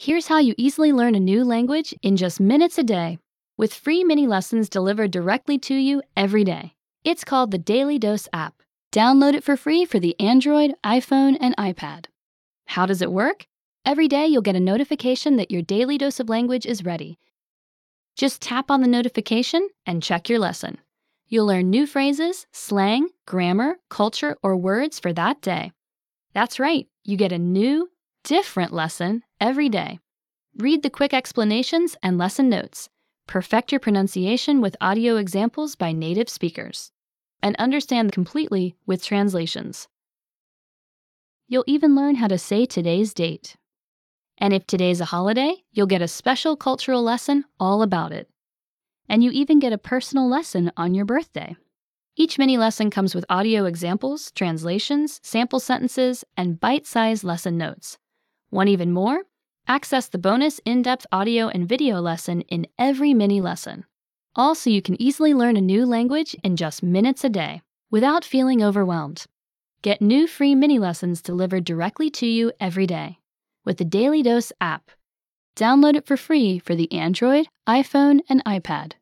Here's how you easily learn a new language in just minutes a day with free mini lessons delivered directly to you every day. It's called the Daily Dose app. Download it for free for the Android, iPhone, and iPad. How does it work? Every day you'll get a notification that your daily dose of language is ready. Just tap on the notification and check your lesson. You'll learn new phrases, slang, grammar, culture, or words for that day. That's right, you get a new, different lesson every day. Read the quick explanations and lesson notes. Perfect your pronunciation with audio examples by native speakers. And understand completely with translations. You'll even learn how to say today's date. And if today's a holiday, you'll get a special cultural lesson all about it. And you even get a personal lesson on your birthday. Each mini lesson comes with audio examples, translations, sample sentences, and bite sized lesson notes. Want even more? Access the bonus in depth audio and video lesson in every mini lesson. All so you can easily learn a new language in just minutes a day without feeling overwhelmed. Get new free mini lessons delivered directly to you every day with the Daily Dose app. Download it for free for the Android, iPhone, and iPad.